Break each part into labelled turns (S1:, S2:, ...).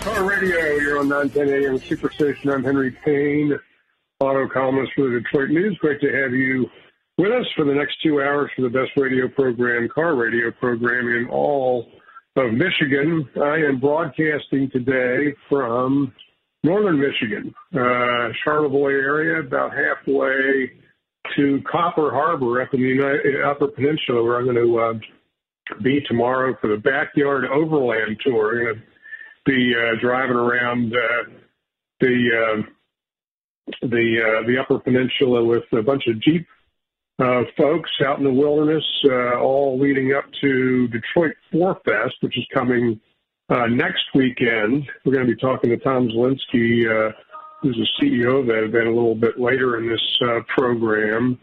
S1: Car Radio. You're on 910 AM Superstation. I'm Henry Payne, auto columnist for the Detroit News. Great to have you with us for the next two hours for the best radio program, car radio program in all of Michigan. I am broadcasting today from northern Michigan, uh, Charlevoix area, about halfway to Copper Harbor up in the United, Upper Peninsula, where I'm going to uh, be tomorrow for the backyard overland tour. I'm going to be uh, driving around uh, the uh, the uh, the Upper Peninsula with a bunch of Jeep uh, folks out in the wilderness, uh, all leading up to Detroit Four Fest, which is coming uh, next weekend. We're going to be talking to Tom Zelinsky. uh, who's the CEO of that event, a little bit later in this uh, program.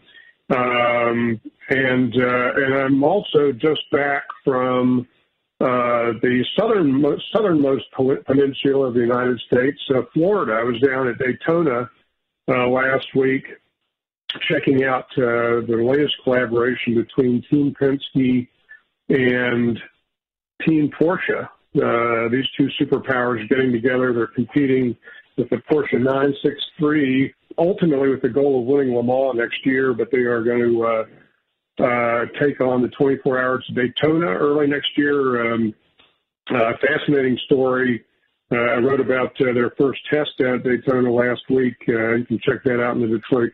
S1: Um, and uh, and I'm also just back from uh, the southern southernmost peninsula of the United States, uh, Florida. I was down at Daytona uh, last week, checking out uh, the latest collaboration between Team Penske and Team Porsche. Uh, these two superpowers getting together. They're competing with the Porsche 963 ultimately with the goal of winning Le Mans next year, but they are going to uh, take on the 24 Hours of Daytona early next year. Um, uh, fascinating story. Uh, I wrote about uh, their first test at Daytona last week. Uh, you can check that out in the Detroit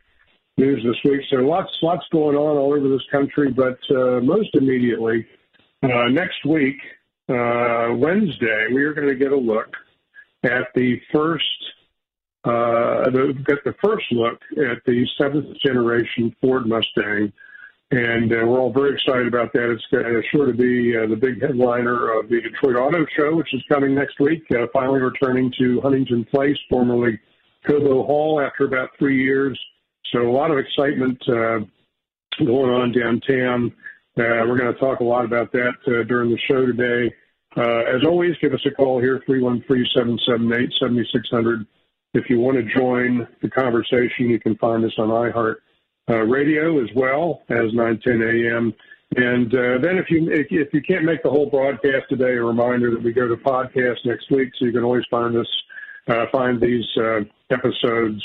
S1: News this week. So lots, lots going on all over this country, but uh, most immediately, uh, next week, uh, Wednesday, we are going to get a look at the first uh, got the first look at the seventh generation Ford Mustang, and uh, we're all very excited about that. It's uh, sure to be uh, the big headliner of the Detroit Auto Show, which is coming next week. Uh, finally returning to Huntington Place, formerly Cobo Hall, after about three years. So a lot of excitement uh, going on downtown. Uh, we're going to talk a lot about that during the show today. As always, give us a call here, 313-778-7600. If you want to join the conversation, you can find us on iHeart Radio as well as 910 a.m. And uh, then if you if, you can't make the whole broadcast today, a reminder that we go to podcast next week, so you can always find us uh, find these uh, episodes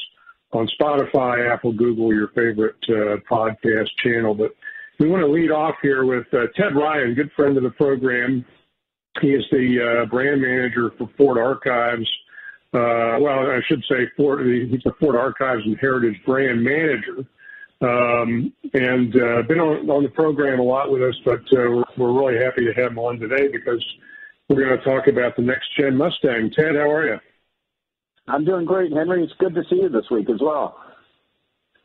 S1: on Spotify, Apple, Google, your favorite uh, podcast channel. But we want to lead off here with uh, Ted Ryan, good friend of the program. He is the brand manager for Ford Archives uh, well, I should say Ford, he's the Ford Archives and Heritage brand manager. Um, and uh, been on, on the program a lot with us, but uh, we're, really happy to have him on today because we're going to talk about the next gen Mustang. Ted, how are you?
S2: I'm doing great, Henry. It's good to see you this week as well.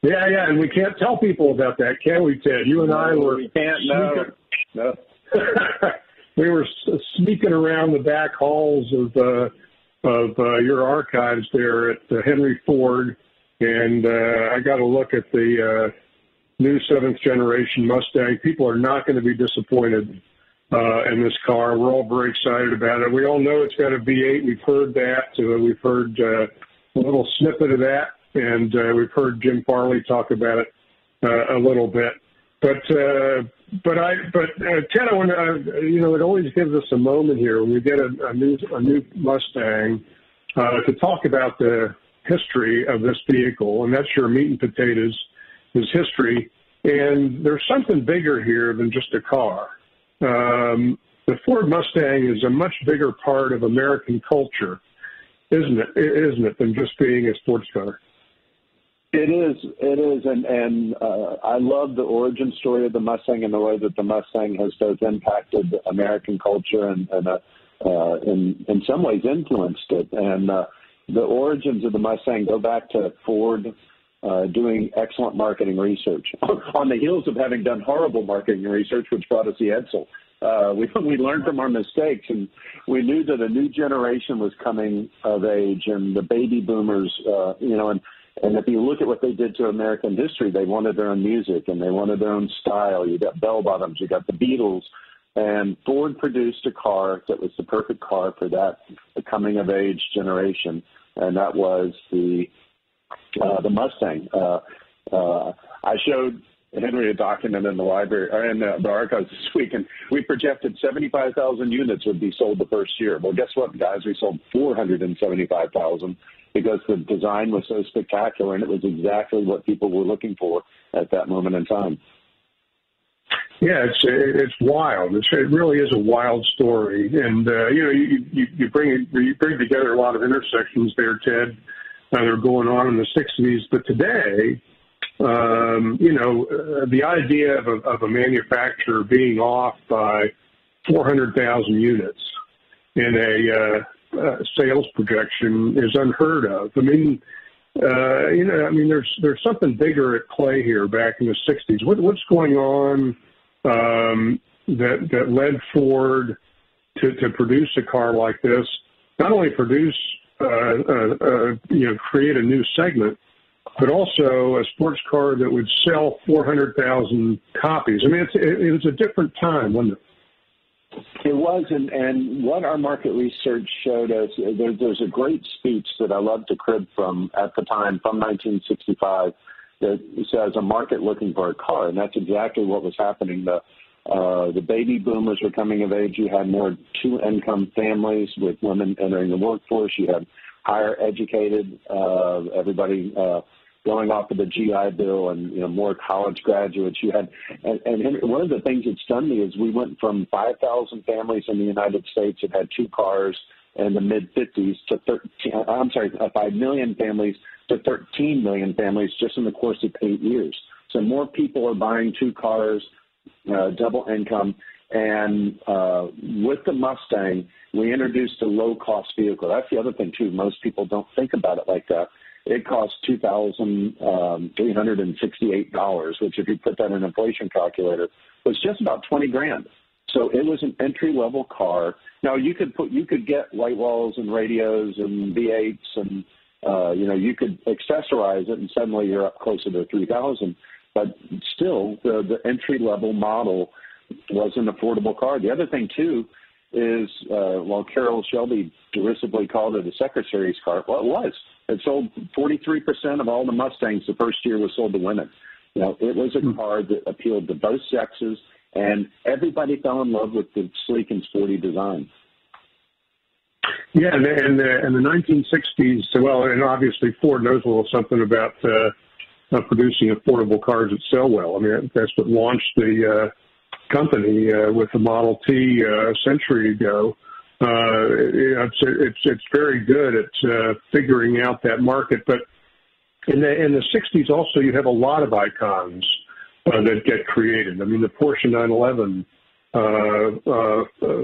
S1: Yeah, yeah, and we can't tell people about that, can we, Ted? You and
S2: no,
S1: I were
S2: we can't. No, no.
S1: we were sneaking around the back halls of uh, of uh, your archives there at uh, Henry Ford, and uh, I got a look at the uh, new seventh generation Mustang. People are not going to be disappointed uh, in this car. We're all very excited about it. We all know it's got a V8. We've heard that. Uh, we've heard uh, a little snippet of that, and uh, we've heard Jim Farley talk about it uh, a little bit. But uh, but I, but uh, Ted, I want to, uh, you know, it always gives us a moment here when we get a, a new, a new Mustang uh, to talk about the history of this vehicle, and that's your meat and potatoes, is history. And there's something bigger here than just a car. Um, the Ford Mustang is a much bigger part of American culture, isn't it? Isn't it than just being a sports car?
S2: It is, it is, and and uh, I love the origin story of the Mustang and the way that the Mustang has both impacted American culture and, and uh, uh, in in some ways influenced it. And uh, the origins of the Mustang go back to Ford uh, doing excellent marketing research on the heels of having done horrible marketing research, which brought us the Edsel. Uh, we we learned from our mistakes, and we knew that a new generation was coming of age, and the baby boomers, uh, you know, and and if you look at what they did to American history, they wanted their own music and they wanted their own style. You got bell bottoms, you got the Beatles, and Ford produced a car that was the perfect car for that coming of age generation, and that was the uh, the Mustang. Uh, uh, I showed Henry a document in the library or in the, the archives this week, and we projected 75,000 units would be sold the first year. Well, guess what, guys? We sold 475,000 because the design was so spectacular, and it was exactly what people were looking for at that moment in time.
S1: Yeah, it's it's wild. It's, it really is a wild story, and uh, you know you, you you bring you bring together a lot of intersections there, Ted. Uh, that are going on in the '60s, but today, um, you know, uh, the idea of a, of a manufacturer being off by 400,000 units in a uh, uh, sales projection is unheard of. I mean, uh, you know, I mean, there's there's something bigger at play here back in the '60s. What, what's going on um, that that led Ford to, to produce a car like this? Not only produce, uh, uh, uh, you know, create a new segment, but also a sports car that would sell 400,000 copies. I mean, it, it was a different time, wasn't it?
S2: It was, and, and what our market research showed us, there, there's a great speech that I love to crib from at the time, from 1965, that says a market looking for a car, and that's exactly what was happening. The uh, the baby boomers were coming of age. You had more two-income families with women entering the workforce. You had higher educated, uh, everybody uh, going off of the GI Bill and you know more college graduates. You had, and, and one of the things that stunned me is we went from 5,000 families in the United States that had two cars in the mid 50s to 13. I'm sorry, 5 million families to 13 million families just in the course of eight years. So more people are buying two cars, uh, double income. And uh, with the Mustang, we introduced a low-cost vehicle. That's the other thing too. Most people don't think about it like that. It costs two thousand um, which, if you put that in an inflation calculator, was just about twenty grand. So it was an entry-level car. Now you could put, you could get white walls and radios and V8s, and uh, you know you could accessorize it, and suddenly you're up closer to three thousand. But still, the the entry-level model was an affordable car. The other thing too is, uh, well, Carroll Shelby derisively called it a Secretary's car. Well, it was. It sold 43% of all the Mustangs the first year was sold to women. You know, it was a hmm. car that appealed to both sexes, and everybody fell in love with the sleek and sporty design.
S1: Yeah, and, and, uh, in the 1960s, well, and obviously Ford knows a little something about uh, uh, producing affordable cars that sell well. I mean, that's what launched the uh, company uh, with the Model T uh, a century ago. Uh, it's, it's it's very good at figuring out that market. But in the in the 60s, also you have a lot of icons that get created. I mean, the Porsche 911 uh, uh,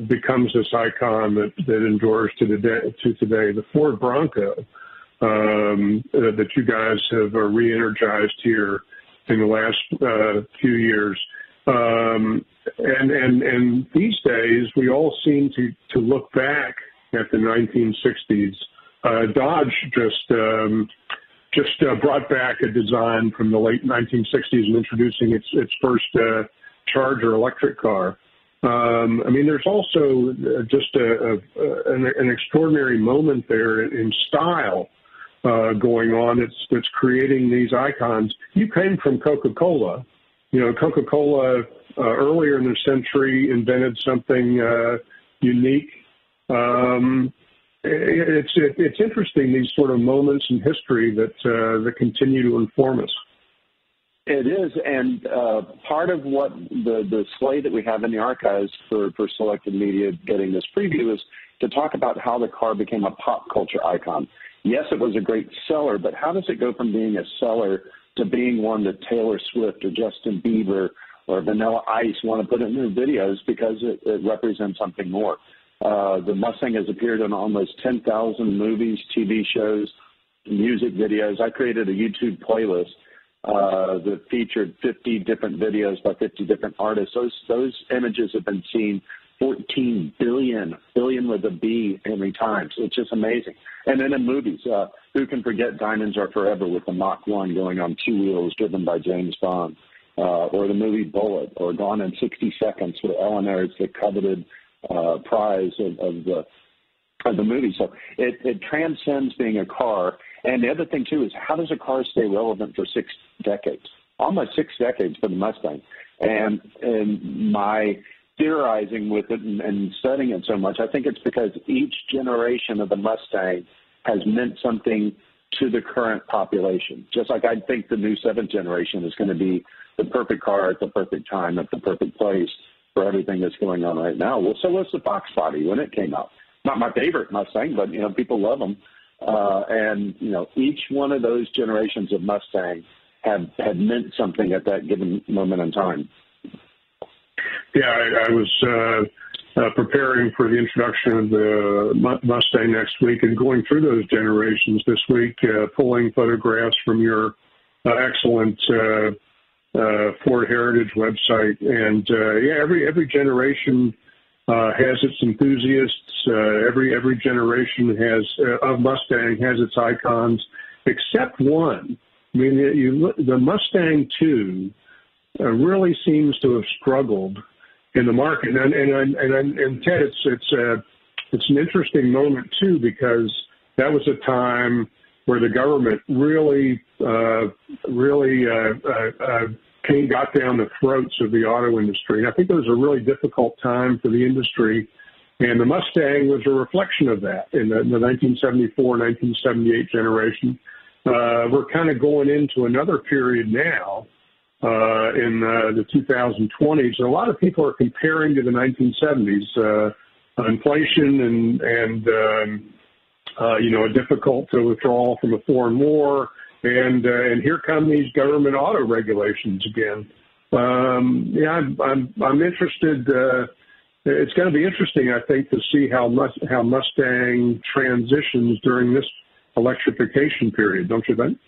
S1: becomes this icon that, that endures to today. To today, the Ford Bronco um, uh, that you guys have uh, re-energized here in the last uh, few years um, and, and, and these days, we all seem to, to look back at the 1960s. Uh, Dodge just um, just uh, brought back a design from the late 1960s and introducing its its first uh, Charger electric car. Um, I mean, there's also uh, just a, a, an, an, extraordinary moment there in style uh, going on. It's that's creating these icons. You came from Coca-Cola, you know, Coca-Cola uh, earlier in the century invented something uh, unique. Um, it's it, it's interesting these sort of moments in history that uh, that continue to inform us.
S2: It is, and uh, part of what the the slate that we have in the archives for for selected media getting this preview is to talk about how the car became a pop culture icon. Yes, it was a great seller, but how does it go from being a seller to being one that Taylor Swift or Justin Bieber or Vanilla Ice want to put in their videos because it, it represents something more. Uh, the Mustang has appeared in almost 10,000 movies, TV shows, music videos. I created a YouTube playlist uh, that featured 50 different videos by 50 different artists. Those those images have been seen 14 billion, billion with a B, every time. It's just amazing. And then in movies, uh, who can forget Diamonds Are Forever with the Mach 1 going on two wheels driven by James Bond? Uh, or the movie Bullitt, or Gone in 60 Seconds, where Eleanor is the coveted uh, prize of, of the of the movie. So it, it transcends being a car. And the other thing too is how does a car stay relevant for six decades? almost six decades for the Mustang. And, and my theorizing with it and, and studying it so much, I think it's because each generation of the Mustang has meant something to the current population. Just like I think the new seventh generation is going to be the perfect car at the perfect time at the perfect place for everything that's going on right now. Well, so was the Fox body when it came out. Not my favorite Mustang, but you know people love them. Uh, and you know each one of those generations of Mustang had had meant something at that given moment in time.
S1: Yeah, I, I was uh, uh, preparing for the introduction of the Mustang next week and going through those generations this week, uh, pulling photographs from your uh, excellent uh, Ford Heritage website. And yeah, every every generation has its enthusiasts. every every generation has of Mustang has its icons, except one. I mean, you, the Mustang 2 uh, really seems to have struggled in the market. And and and, and, Ted, it's it's a uh, it's an interesting moment too because that was a time where the government really uh, really uh, uh, uh, came got down the throats of the auto industry. And I think it was a really difficult time for the industry. And the Mustang was a reflection of that in the, in the 1974, 1978 generation. Uh, we're kind of going into another period now uh, in uh, the 2020s. And a lot of people are comparing to the 1970s. Uh, inflation and and um, uh, you know a difficult to withdrawal from a foreign war, and uh, and here come these government auto regulations again. Um, yeah, I'm I'm, I'm interested. Uh, it's going to be interesting, I think, to see how how Mustang transitions during this electrification period. Don't you think?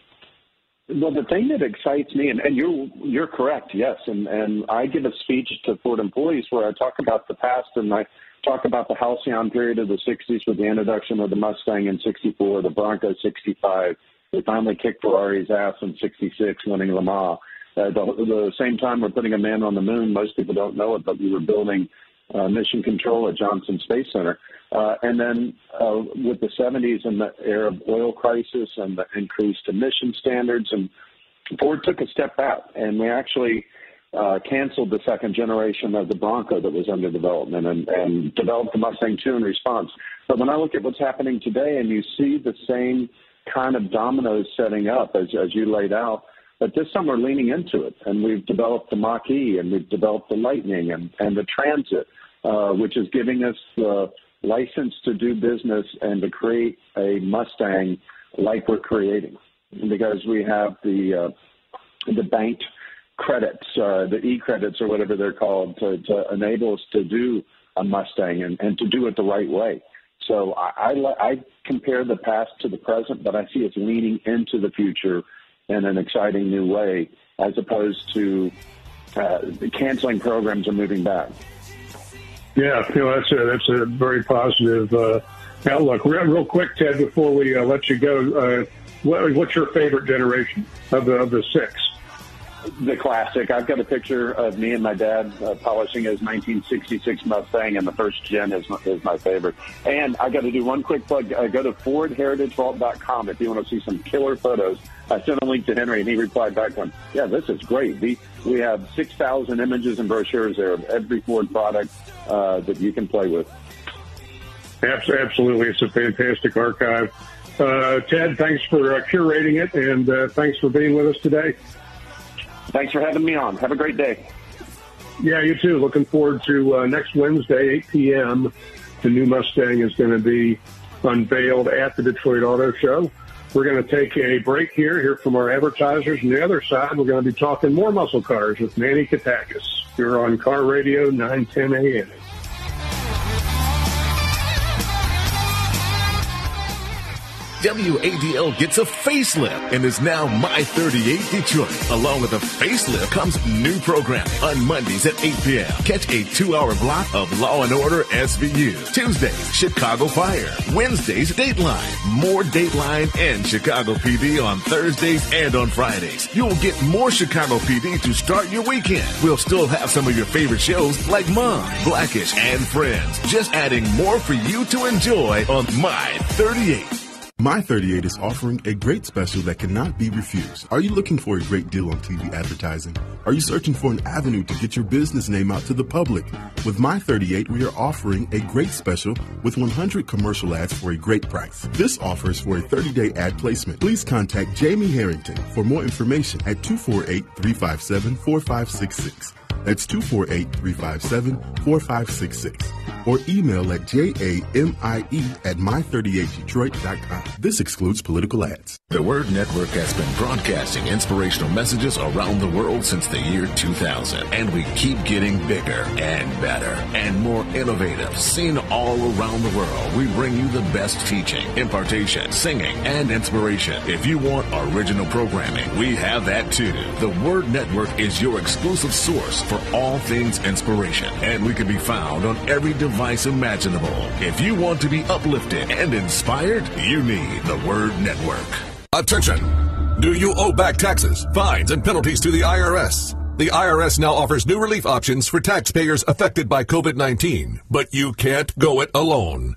S2: Well, the thing that excites me, and, and you're you're correct, yes, and and I give a speech to Ford employees where I talk about the past and I talk about the halcyon period of the '60s with the introduction of the Mustang in '64, the Bronco '65. They finally kicked Ferrari's ass in '66, winning Le Mans. Uh, the, the same time we're putting a man on the moon, most people don't know it, but we were building uh, mission control at Johnson Space Center. Uh, and then uh, with the 70s and the Arab oil crisis and the increased emission standards, and Ford took a step back, and we actually uh, canceled the second generation of the Bronco that was under development and, and developed the Mustang 2 in response. But when I look at what's happening today, and you see the same kind of dominoes setting up as, as you laid out, but this we're leaning into it, and we've developed the Mach-E, and we've developed the Lightning and, and the Transit, uh, which is giving us the license to do business and to create a Mustang like we're creating, because we have the uh, the banked credits, uh, the e credits or whatever they're called, to, to enable us to do a Mustang and, and to do it the right way. So I, I, I compare the past to the present, but I see it's leaning into the future in an exciting new way, as opposed to uh, canceling programs and moving back.
S1: Yeah, you know, that's a that's a very positive uh, outlook. Real, real quick, Ted, before we uh, let you go, uh, what, what's your favorite generation of the of the six?
S2: The classic. I've got a picture of me and my dad uh, polishing his 1966 Mustang, and the first gen is my, is my favorite. And I got to do one quick plug. Uh, go to FordHeritageVault.com if you want to see some killer photos. I sent a link to Henry, and he replied back one, "Yeah, this is great. The, we have 6,000 images and brochures there of every Ford product uh, that you can play with."
S1: Absolutely, it's a fantastic archive. Uh, Ted, thanks for uh, curating it, and uh, thanks for being with us today.
S2: Thanks for having me on. Have a great day.
S1: Yeah, you too. Looking forward to uh, next Wednesday, 8 p.m. The new Mustang is going to be unveiled at the Detroit Auto Show. We're going to take a break here, hear from our advertisers. On the other side, we're going to be talking more muscle cars with Manny Katakis. You're on Car Radio 910 AM.
S3: WADL gets a facelift and is now My 38 Detroit. Along with a facelift comes new programming on Mondays at 8 p.m. Catch a two-hour block of Law and Order SVU. Tuesdays, Chicago Fire. Wednesdays, Dateline. More Dateline and Chicago PD on Thursdays and on Fridays. You'll get more Chicago PD to start your weekend. We'll still have some of your favorite shows like Mom, Blackish, and Friends. Just adding more for you to enjoy on My 38.
S4: My 38 is offering a great special that cannot be refused. Are you looking for a great deal on TV advertising? Are you searching for an avenue to get your business name out to the public? With My 38, we are offering a great special with 100 commercial ads for a great price. This offer is for a 30 day ad placement. Please contact Jamie Harrington for more information at 248 357 4566. That's 248 357 4566. Or email at jamie at my38detroit.com. This excludes political ads.
S3: The Word Network has been broadcasting inspirational messages around the world since the year 2000, and we keep getting bigger and better and more innovative. Seen all around the world, we bring you the best teaching, impartation, singing, and inspiration. If you want original programming, we have that too. The Word Network is your exclusive source for all things inspiration, and we can be found on every device imaginable. If you want to be uplifted and inspired, you need the Word Network.
S5: Attention! Do you owe back taxes, fines, and penalties to the IRS? The IRS now offers new relief options for taxpayers affected by COVID 19, but you can't go it alone.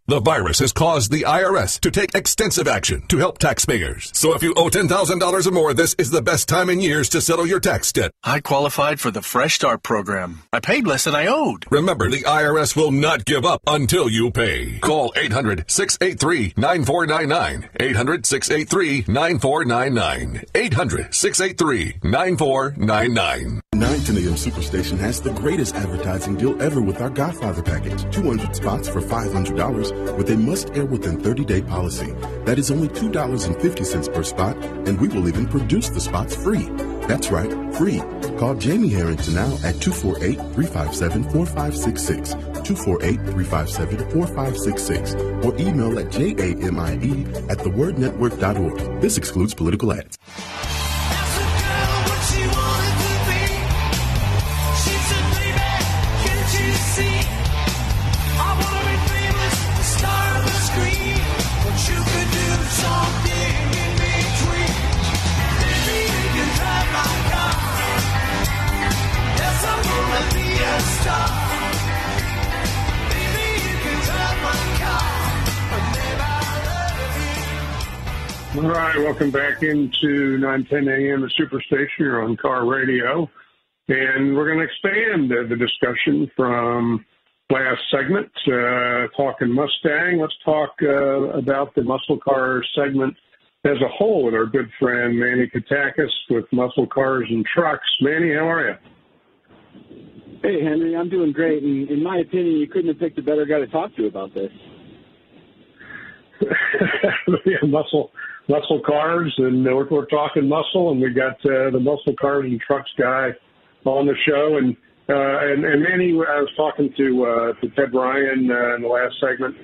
S5: The virus has caused the IRS to take extensive action to help taxpayers. So if you owe $10,000 or more, this is the best time in years to settle your tax debt.
S6: I qualified for the Fresh Start program. I paid less than I owed.
S5: Remember, the IRS will not give up until you pay. Call 800 683 9499. 800 683 9499. 800 683 9499.
S4: 910 AM Superstation has the greatest advertising deal ever with our Godfather package. 200 spots for $500 with a must air within 30 day policy. That is only $2.50 per spot, and we will even produce the spots free. That's right, free. Call Jamie Harrington now at 248 357 4566. 248 357 4566. Or email at jamie at thewordnetwork.org. This excludes political ads.
S1: All right, welcome back into 910 AM, the Superstation. You're on Car Radio. And we're going to expand uh, the discussion from last segment, uh, talking Mustang. Let's talk uh, about the muscle car segment as a whole with our good friend Manny Katakis with Muscle Cars and Trucks. Manny, how are you?
S7: Hey, Henry, I'm doing great. And in my opinion, you couldn't have picked a better guy to talk to about this.
S1: yeah, muscle muscle cars, and we're, we're talking muscle, and we got uh, the muscle cars and trucks guy on the show, and uh, and, and Manny, I was talking to uh, to Ted Ryan uh, in the last segment,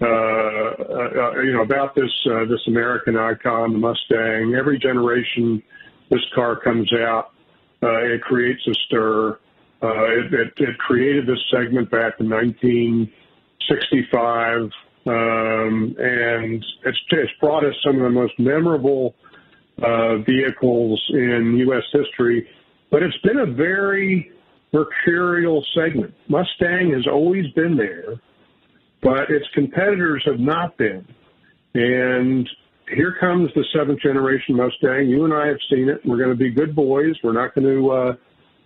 S1: uh, uh, you know, about this uh, this American icon, the Mustang. Every generation this car comes out, uh, it creates a stir. Uh, it, it, it created this segment back in 1965. Um, and it's, it's brought us some of the most memorable uh, vehicles in U.S. history, but it's been a very mercurial segment. Mustang has always been there, but its competitors have not been. And here comes the seventh generation Mustang. You and I have seen it. We're going to be good boys. We're not going to uh,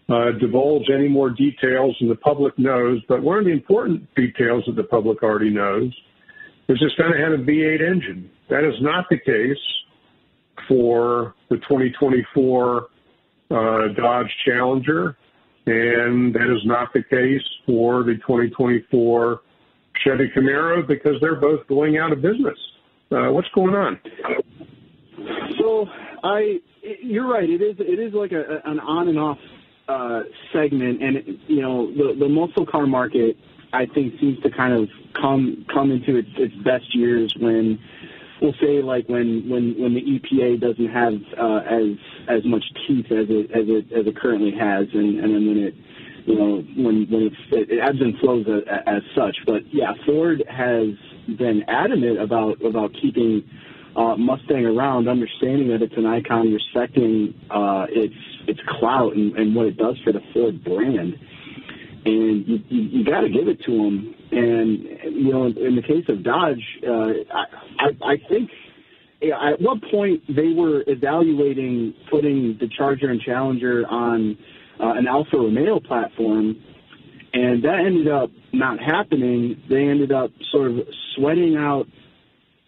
S1: uh, divulge any more details than the public knows. But one of the important details that the public already knows is going to have a V8 engine. That is not the case for the 2024 uh, Dodge Challenger, and that is not the case for the 2024 Chevy Camaro because they're both going out of business. Uh, what's going on?
S7: So I, you're right. It is it is like a, an on and off uh, segment, and you know the the muscle car market I think seems to kind of come come into its, its best years when we'll say like when when when the EPA doesn't have uh, as as much teeth as it as it as it currently has, and and then when it you know when when it's it ebbs and flows as, as such. But yeah, Ford has been adamant about about keeping uh, Mustang around, understanding that it's an icon, respecting uh, its its clout and, and what it does for the Ford brand. And you, you, you got to give it to them. And you know, in the case of Dodge, uh, I, I, I think at what point they were evaluating putting the Charger and Challenger on uh, an Alfa Romeo platform, and that ended up not happening. They ended up sort of sweating out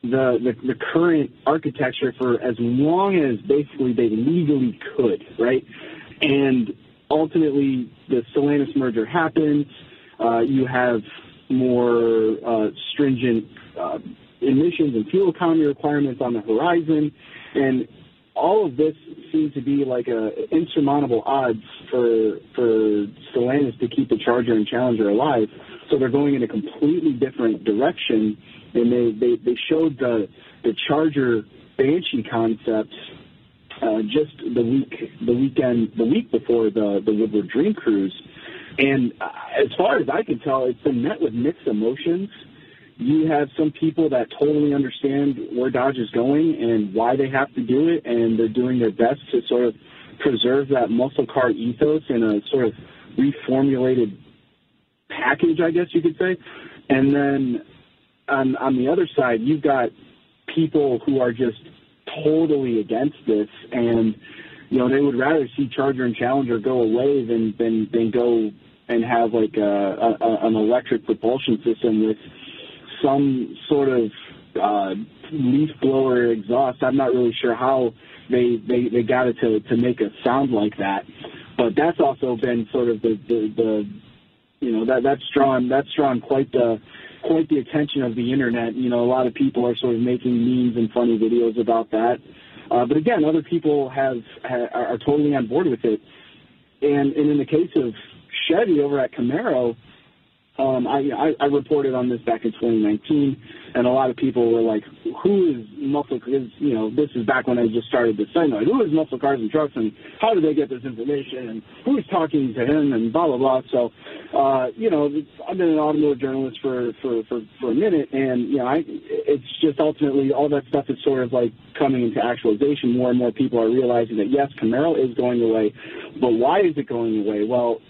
S7: the, the, the current architecture for as long as basically they legally could, right? And ultimately, the Stellantis merger happens. Uh, you have more uh, stringent uh, emissions and fuel economy requirements on the horizon, and all of this seems to be like a insurmountable odds for for Stellantis to keep the Charger and Challenger alive. So they're going in a completely different direction and they they, they showed the the Charger Banshee concept uh, just the week the weekend the week before the the Woodward Dream Cruise, and as far as I can tell, it's been met with mixed emotions. You have some people that totally understand where Dodge is going and why they have to do it, and they're doing their best to sort of preserve that muscle car ethos in a sort of reformulated package, I guess you could say. And then on on the other side, you've got people who are just totally against this, and you know they would rather see Charger and Challenger go away than than than go and have like a, a an electric propulsion system with some sort of uh, leaf blower exhaust. I'm not really sure how they they, they got it to to make a sound like that, but that's also been sort of the the, the you know that that's drawn that's drawn quite the quite the attention of the internet. You know, a lot of people are sort of making memes and funny videos about that. Uh, but again, other people have, have are totally on board with it. And, and in the case of Chevy over at Camaro, um, I, I, I reported on this back in 2019, and a lot of people were like, "Who is muscle?" Because you know, this is back when I just started this thing. Like, who is muscle cars and trucks, and how do they get this information, and who's talking to him, and blah blah blah. So, uh, you know, I've been an automotive journalist for for for, for a minute, and you know, I, it's just ultimately all that stuff is sort of like coming into actualization. More and more people are realizing that yes, Camaro is going away, but why is it going away? Well,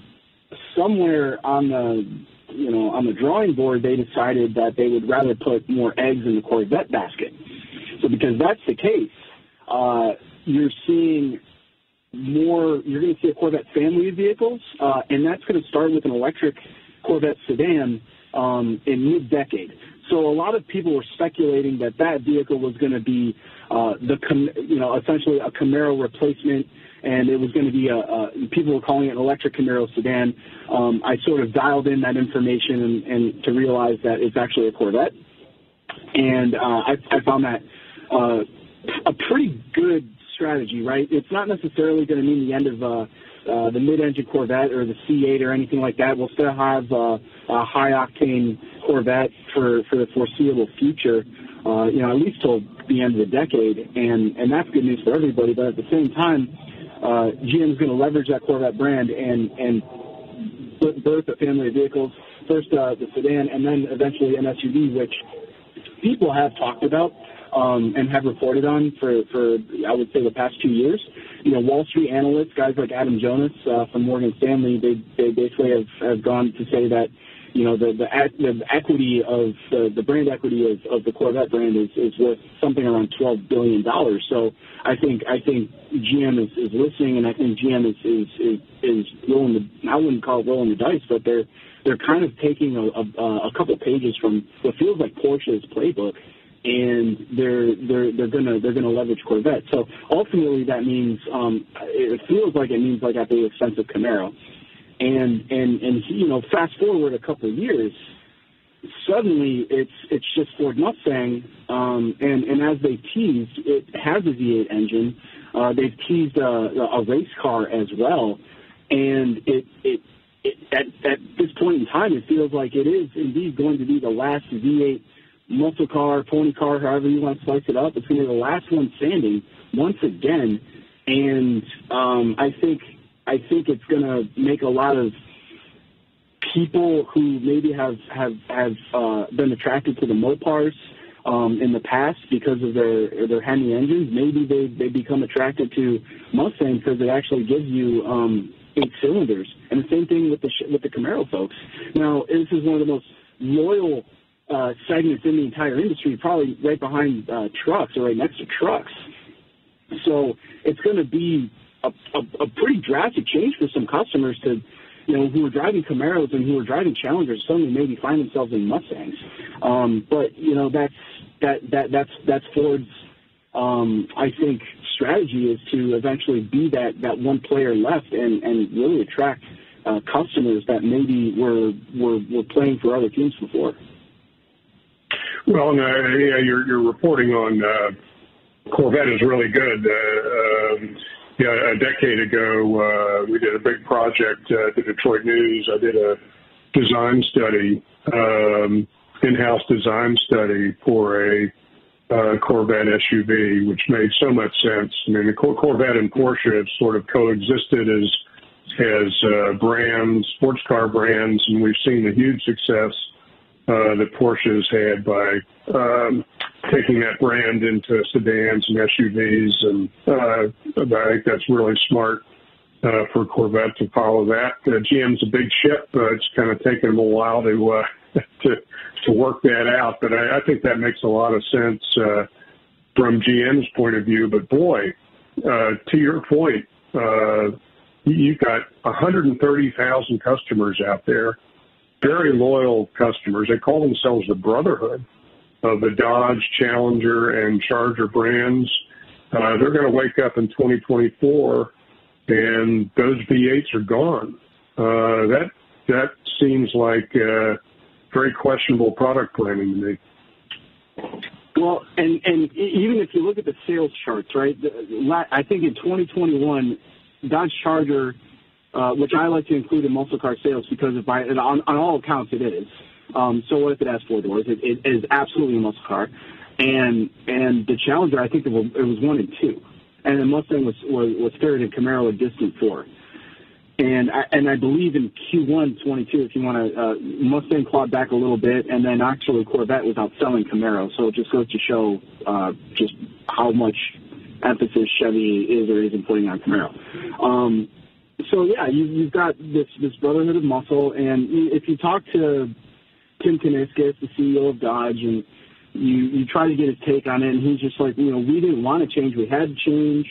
S7: somewhere on the you know, on the drawing board, they decided that they would rather put more eggs in the Corvette basket. So because that's the case, uh, you're seeing more, you're going to see a Corvette family of vehicles, uh, and that's going to start with an electric Corvette sedan um, in mid-decade. So a lot of people were speculating that that vehicle was going to be uh, the, you know, essentially a Camaro replacement and it was going to be a, a people were calling it an electric Camaro sedan. Um, I sort of dialed in that information and, and to realize that it's actually a Corvette, and uh, I, I found that uh, a pretty good strategy. Right, it's not necessarily going to mean the end of uh, uh, the mid-engine Corvette or the C8 or anything like that. We'll still have uh, a high-octane Corvette for for the foreseeable future. Uh, you know, at least till the end of the decade, and and that's good news for everybody. But at the same time, uh, GM is going to leverage that Corvette brand and and birth a family of vehicles. First uh, the sedan, and then eventually an SUV, which people have talked about um, and have reported on for, for I would say the past two years. You know, Wall Street analysts, guys like Adam Jonas uh, from Morgan Stanley, they they basically have, have gone to say that you know, the, the, the equity of the, the brand equity of, of the Corvette brand is, is worth something around $12 billion. So I think, I think GM is, is listening and I think GM is, is, is, is rolling the, I wouldn't call it rolling the dice, but they're, they're kind of taking a, a, a couple pages from what feels like Porsche's playbook and they're they're they're gonna they're gonna leverage Corvette. So ultimately, that means um, it feels like it means like at the expense of Camaro. And and and you know, fast forward a couple of years, suddenly it's it's just Ford Mustang, um, and and as they teased, it has a V8 engine. Uh, they've teased a, a race car as well, and it it. It, at, at this point in time, it feels like it is indeed going to be the last V8 muscle car, pony car, however you want to slice it up. It's going to be the last one standing once again, and um, I think I think it's going to make a lot of people who maybe have have have uh, been attracted to the Mopars um, in the past because of their their Hemi engines. Maybe they they become attracted to Mustang because it actually gives you um, eight cylinders. And the same thing with the with the Camaro folks. Now this is one of the most loyal uh, segments in the entire industry, probably right behind uh, trucks or right next to trucks. So it's going to be a, a, a pretty drastic change for some customers to you know, who were driving Camaros and who were driving Challengers suddenly maybe find themselves in Mustangs. Um, but you know, that's that that that's that's Ford's um, I think strategy is to eventually be that that one player left and and really attract uh, customers that maybe were were were playing for other teams before.
S1: Well, uh, yeah, your your reporting on uh, Corvette is really good. Uh, um, yeah, a decade ago, uh, we did a big project uh, at the Detroit News. I did a design study, um, in-house design study for a uh, Corvette SUV, which made so much sense. I mean, the Corvette and Porsche have sort of coexisted as as uh, brands, sports car brands, and we've seen a huge success uh, that Porsche has had by um, taking that brand into sedans and SUVs, and uh, I think that's really smart uh, for Corvette to follow that. Uh, GM's a big ship; uh, it's kind of taken them a while to uh, to to work that out, but I, I think that makes a lot of sense uh, from GM's point of view. But boy, uh, to your point, uh, you've got 130,000 customers out there, very loyal customers. They call themselves the Brotherhood of the Dodge, Challenger, and Charger brands. Uh, they're going to wake up in 2024, and those V8s are gone. Uh, that that seems like uh, very questionable product planning to me.
S7: Well, and and even if you look at the sales charts, right? I think in 2021, Dodge Charger, uh, which I like to include in muscle car sales because I, on, on all accounts it is. Um, so what if it has four doors? It, it is absolutely a muscle car, and and the Challenger I think it was, it was one and two, and the Mustang was was, was third, and Camaro a distant four. And I, and I believe in Q1 22, if you want to, uh, Mustang clawed back a little bit, and then actually Corvette was outselling Camaro. So it just goes to show uh, just how much emphasis Chevy is or isn't putting on Camaro. Um, so yeah, you, you've got this this brotherhood of muscle, and if you talk to Tim Kuniskis, the CEO of Dodge, and you you try to get his take on it, and he's just like, you know, we didn't want to change, we had to change.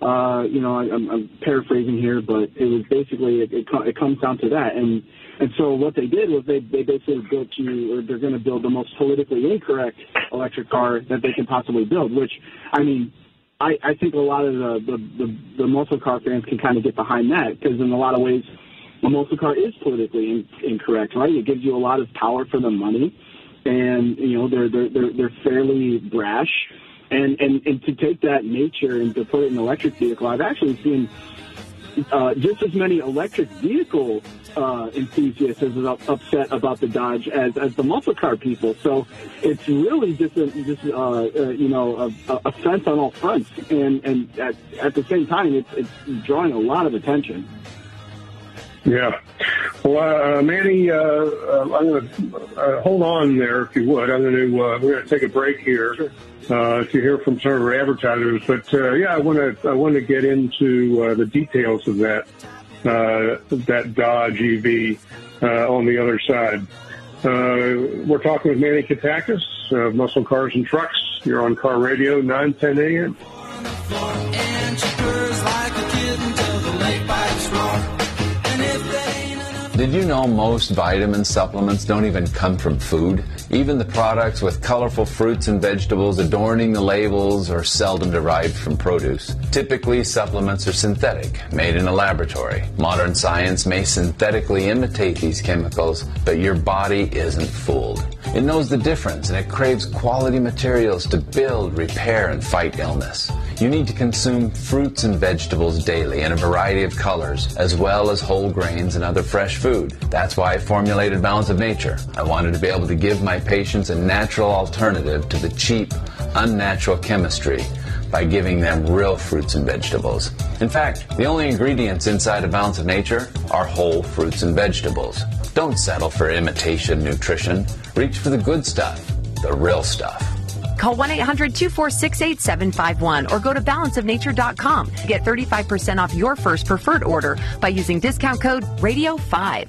S7: Uh, you know, I, I'm, I'm paraphrasing here, but it was basically it, it, it comes down to that, and and so what they did was they they basically built you, or they're going to build the most politically incorrect electric car that they can possibly build. Which, I mean, I I think a lot of the the the, the muscle car fans can kind of get behind that because in a lot of ways, a muscle car is politically in, incorrect, right? It gives you a lot of power for the money, and you know they're they're they're, they're fairly brash and, and, and to take that nature and to put it in an electric vehicle, I've actually seen uh, just as many electric vehicle uh, enthusiasts as upset about the Dodge as, as the muscle car people. So it's really just a, just uh, uh, you know a, a fence on all fronts, and and at, at the same time, it's, it's drawing a lot of attention.
S1: Yeah. Well, uh, Manny, uh, uh, I'm going to uh, hold on there if you would. I'm going to uh, we're going to take a break here uh, to hear from some of our advertisers. But uh, yeah, I want to I want to get into uh, the details of that uh, that Dodge EV uh, on the other side. Uh, we're talking with Manny Katakis of Muscle Cars and Trucks. You're on Car Radio 910 AM.
S8: Did you know most vitamin supplements don't even come from food? Even the products with colorful fruits and vegetables adorning the labels are seldom derived from produce. Typically, supplements are synthetic, made in a laboratory. Modern science may synthetically imitate these chemicals, but your body isn't fooled. It knows the difference and it craves quality materials to build, repair, and fight illness. You need to consume fruits and vegetables daily in a variety of colors, as well as whole grains and other fresh food. That's why I formulated Balance of Nature. I wanted to be able to give my patients a natural alternative to the cheap, unnatural chemistry by giving them real fruits and vegetables. In fact, the only ingredients inside a Balance of Nature are whole fruits and vegetables. Don't settle for imitation nutrition. Reach for the good stuff, the real stuff.
S9: Call 1 800 246 8751 or go to balanceofnature.com. Get 35% off your first preferred order by using discount code RADIO5.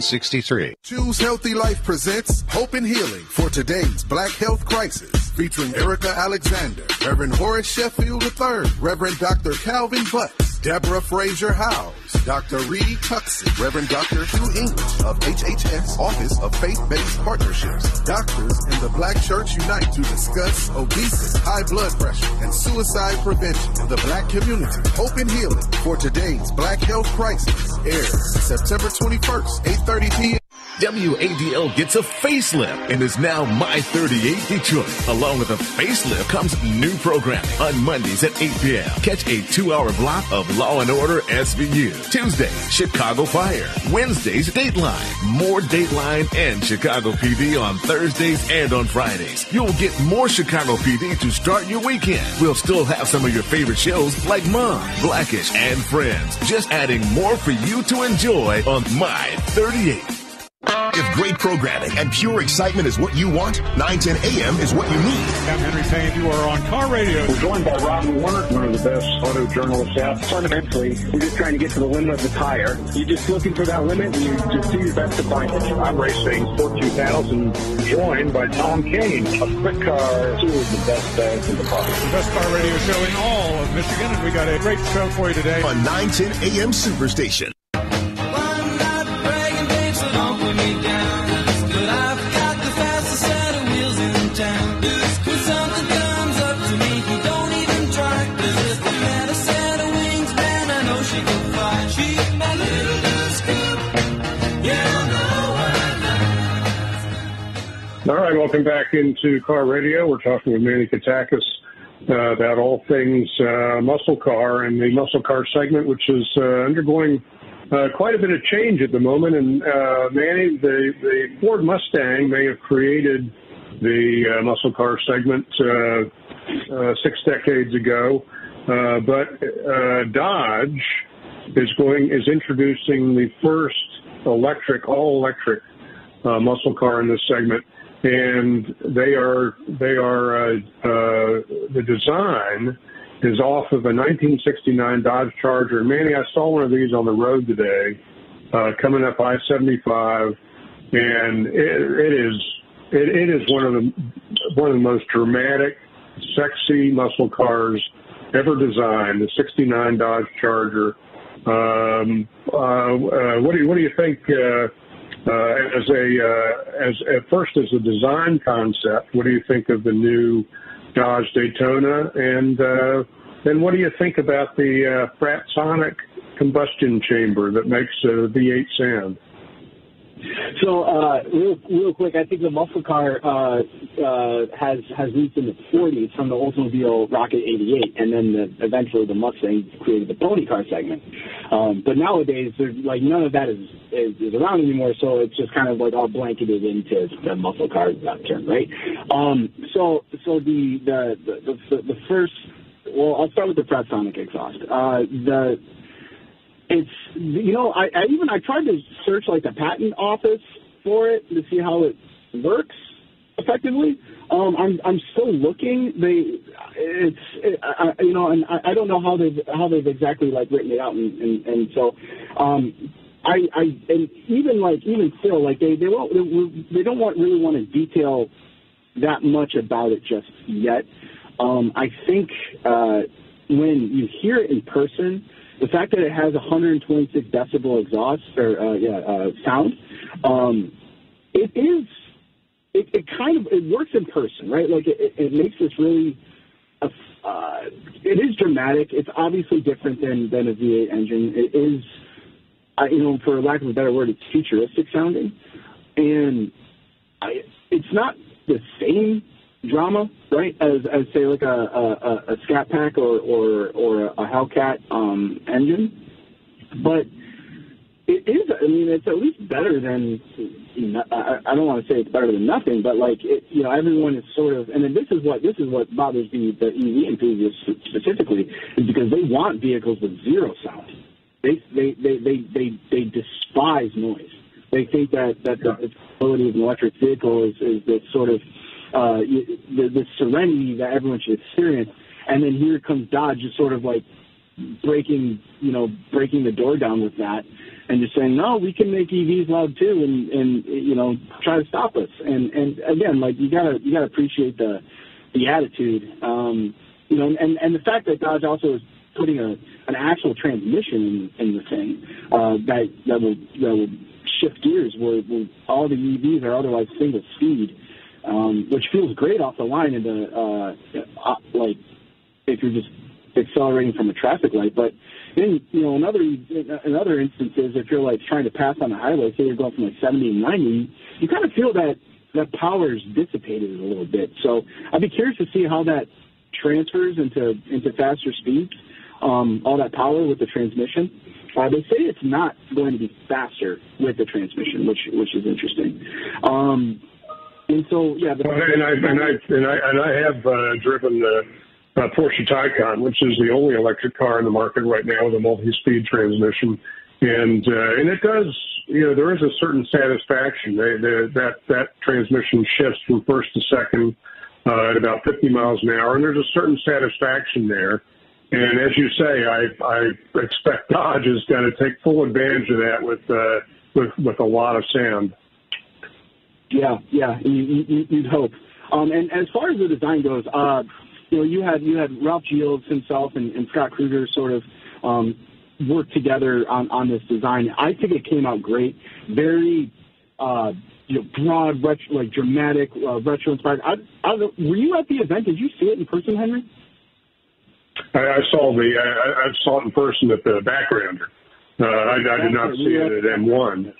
S10: 1-800-460-1663.
S11: Choose Healthy Life presents Hope and Healing for today's Black Health Crisis, featuring Erica Alexander, Reverend Horace Sheffield III, Reverend Dr. Calvin Butts, Deborah Fraser Howze, Dr. Reed Tuckson, Reverend Dr. Hugh English of HHS Office of Faith-Based Partnerships. Doctors in the Black Church unite to discuss obesity, high blood pressure, and suicide prevention in the black community. Hope and Healing for today's Black Health Crisis airs September 21st, 8.30 p.m.
S3: WADL gets a facelift and is now My 38 Detroit. Along with a facelift comes new programming on Mondays at 8 p.m. Catch a two-hour block of Law and Order SVU. Tuesday, Chicago Fire. Wednesdays, Dateline. More Dateline and Chicago PD on Thursdays and on Fridays. You'll get more Chicago PD to start your weekend. We'll still have some of your favorite shows like Mom, Blackish, and Friends. Just adding more for you to enjoy on My 38.
S12: If great programming and pure excitement is what you want, 910 AM is what you need.
S13: I'm Henry Payne. You are on Car Radio.
S14: We're joined by Rob Warner, one of the best auto journalists out.
S7: Fundamentally, we're just trying to get to the limit of the tire. You're just looking for that limit, and you just do your best to find it.
S1: I'm racing Sport 2000, joined by Tom Kane.
S14: A quick car, two of the best bags in the park.
S13: The best car radio show in all of Michigan, and we got a great show for you today.
S12: On 910 AM Superstation.
S1: All right, welcome back into Car Radio. We're talking with Manny Katakis uh, about all things uh, muscle car and the muscle car segment, which is uh, undergoing uh, quite a bit of change at the moment. And uh, Manny, the, the Ford Mustang may have created the uh, muscle car segment six decades ago, but Dodge is going is introducing the first electric, all electric muscle car in this segment and they are they are uh, uh, the design is off of a 1969 Dodge Charger. Manny, I saw one of these on the road today, uh, coming up I-75, and it, it is it, it is one of the one of the most dramatic, sexy muscle cars ever designed. The '69 Dodge Charger. Um, uh, uh, what do you what do you think? Uh, uh, as a uh, as at first as a design concept, what do you think of the new Dodge Daytona? And uh, then what do you think about the uh, Fratzonic combustion chamber that makes a V8 sound?
S7: So, uh, real, real quick, I think the muscle car uh, uh, has has roots in the 40s from the Oldsmobile Rocket 88, and then the, eventually the Mustang created the pony car segment. Um, but nowadays, like none of that is, is is around anymore, so it's just kind of like all blanketed into the muscle car term, right? Um, so, so the the the, the, the first well, I'll start with the Fratzonic exhaust. Uh, the it's you know I, I even I tried to search like the patent office for it to see how it works effectively. Um, I'm I'm still looking. They it's it, I, you know and I, I don't know how they've how they've exactly like written it out and and, and so um, I I and even like even still like they they won't they, they don't want really want to detail that much about it just yet. Um, I think uh, when you hear it in person, the fact that it has 126 decibel exhaust or uh, yeah uh, sound, um, it is it, it kind of it works in person, right? Like it, it makes this really. A, uh, it is dramatic. It's obviously different than than a V8 engine. It is, uh, you know, for lack of a better word, it's futuristic sounding, and I, it's not the same drama, right, as as say like a a, a Scat Pack or or or a Hellcat um, engine, but it is. I mean, it's at least better than. I, I don't want to say it's better than nothing, but like it, you know, everyone is sort of, and then this is what this is what bothers me, the EV enthusiasts specifically, is because they want vehicles with zero sound. They they they they they, they despise noise. They think that that the ability of an electric vehicle is is this sort of uh, the, the serenity that everyone should experience. And then here comes Dodge, just sort of like breaking, you know, breaking the door down with that, and just saying, no, we can make EVs loud too, and and you know, try to stop us. And and again, like you gotta you gotta appreciate the the attitude, um, you know, and and the fact that Dodge also is putting a an actual transmission in, in the thing uh, that that will that will shift gears where, where all the EVs are otherwise single speed um, which feels great off the line in the uh, uh, like if you're just accelerating from a traffic light. But in you know another in other instances, if you're like trying to pass on the highway, say you're going from like 70 to 90, you kind of feel that that power is dissipated a little bit. So I'd be curious to see how that transfers into into faster speeds. Um, all that power with the transmission. Uh, they say it's not going to be faster with the transmission, which which is interesting. Um, and so, yeah. The,
S1: and, I, and, I, and, I, and I have uh, driven the uh, Porsche Taycan, which is the only electric car in the market right now with a multi-speed transmission. And uh, and it does, you know, there is a certain satisfaction. They, they, that that transmission shifts from first to second uh, at about 50 miles an hour, and there's a certain satisfaction there. And as you say, I, I expect Dodge is going to take full advantage of that with uh, with with a lot of sound.
S7: Yeah, yeah, you, you, you'd hope. Um, and as far as the design goes, uh, you know, you had you had Ralph Gilles himself and, and Scott Krugger sort of um, work together on, on this design. I think it came out great. Very, uh, you know, broad, retro, like dramatic, uh, retro inspired. I, I were you at the event? Did you see it in person, Henry?
S1: I, I saw the I, I saw it in person at the backgrounder. Uh, I, I did not see it at M1.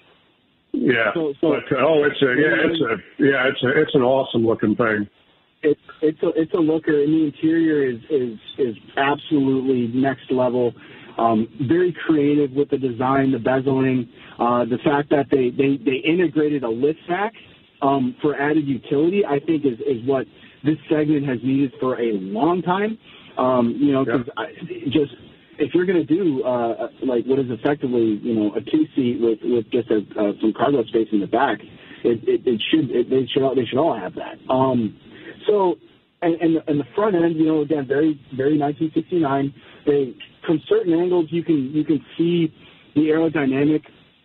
S1: Yeah, so, so, but oh, it's a yeah, it's a yeah, it's a it's an awesome looking thing.
S7: It's it's a it's a looker, and the interior is is is absolutely next level. Um, very creative with the design, the bezeling, uh, the fact that they they they integrated a liftback um, for added utility. I think is is what this segment has needed for a long time. Um, you know, because yeah. just if you're going to do uh, like what is effectively you know a two seat with with just a, uh, some cargo space in the back, it, it, it should it, they should all, they should all have that. Um, so and, and and the front end, you know, again very very 1969. They from certain angles you can you can see the aerodynamic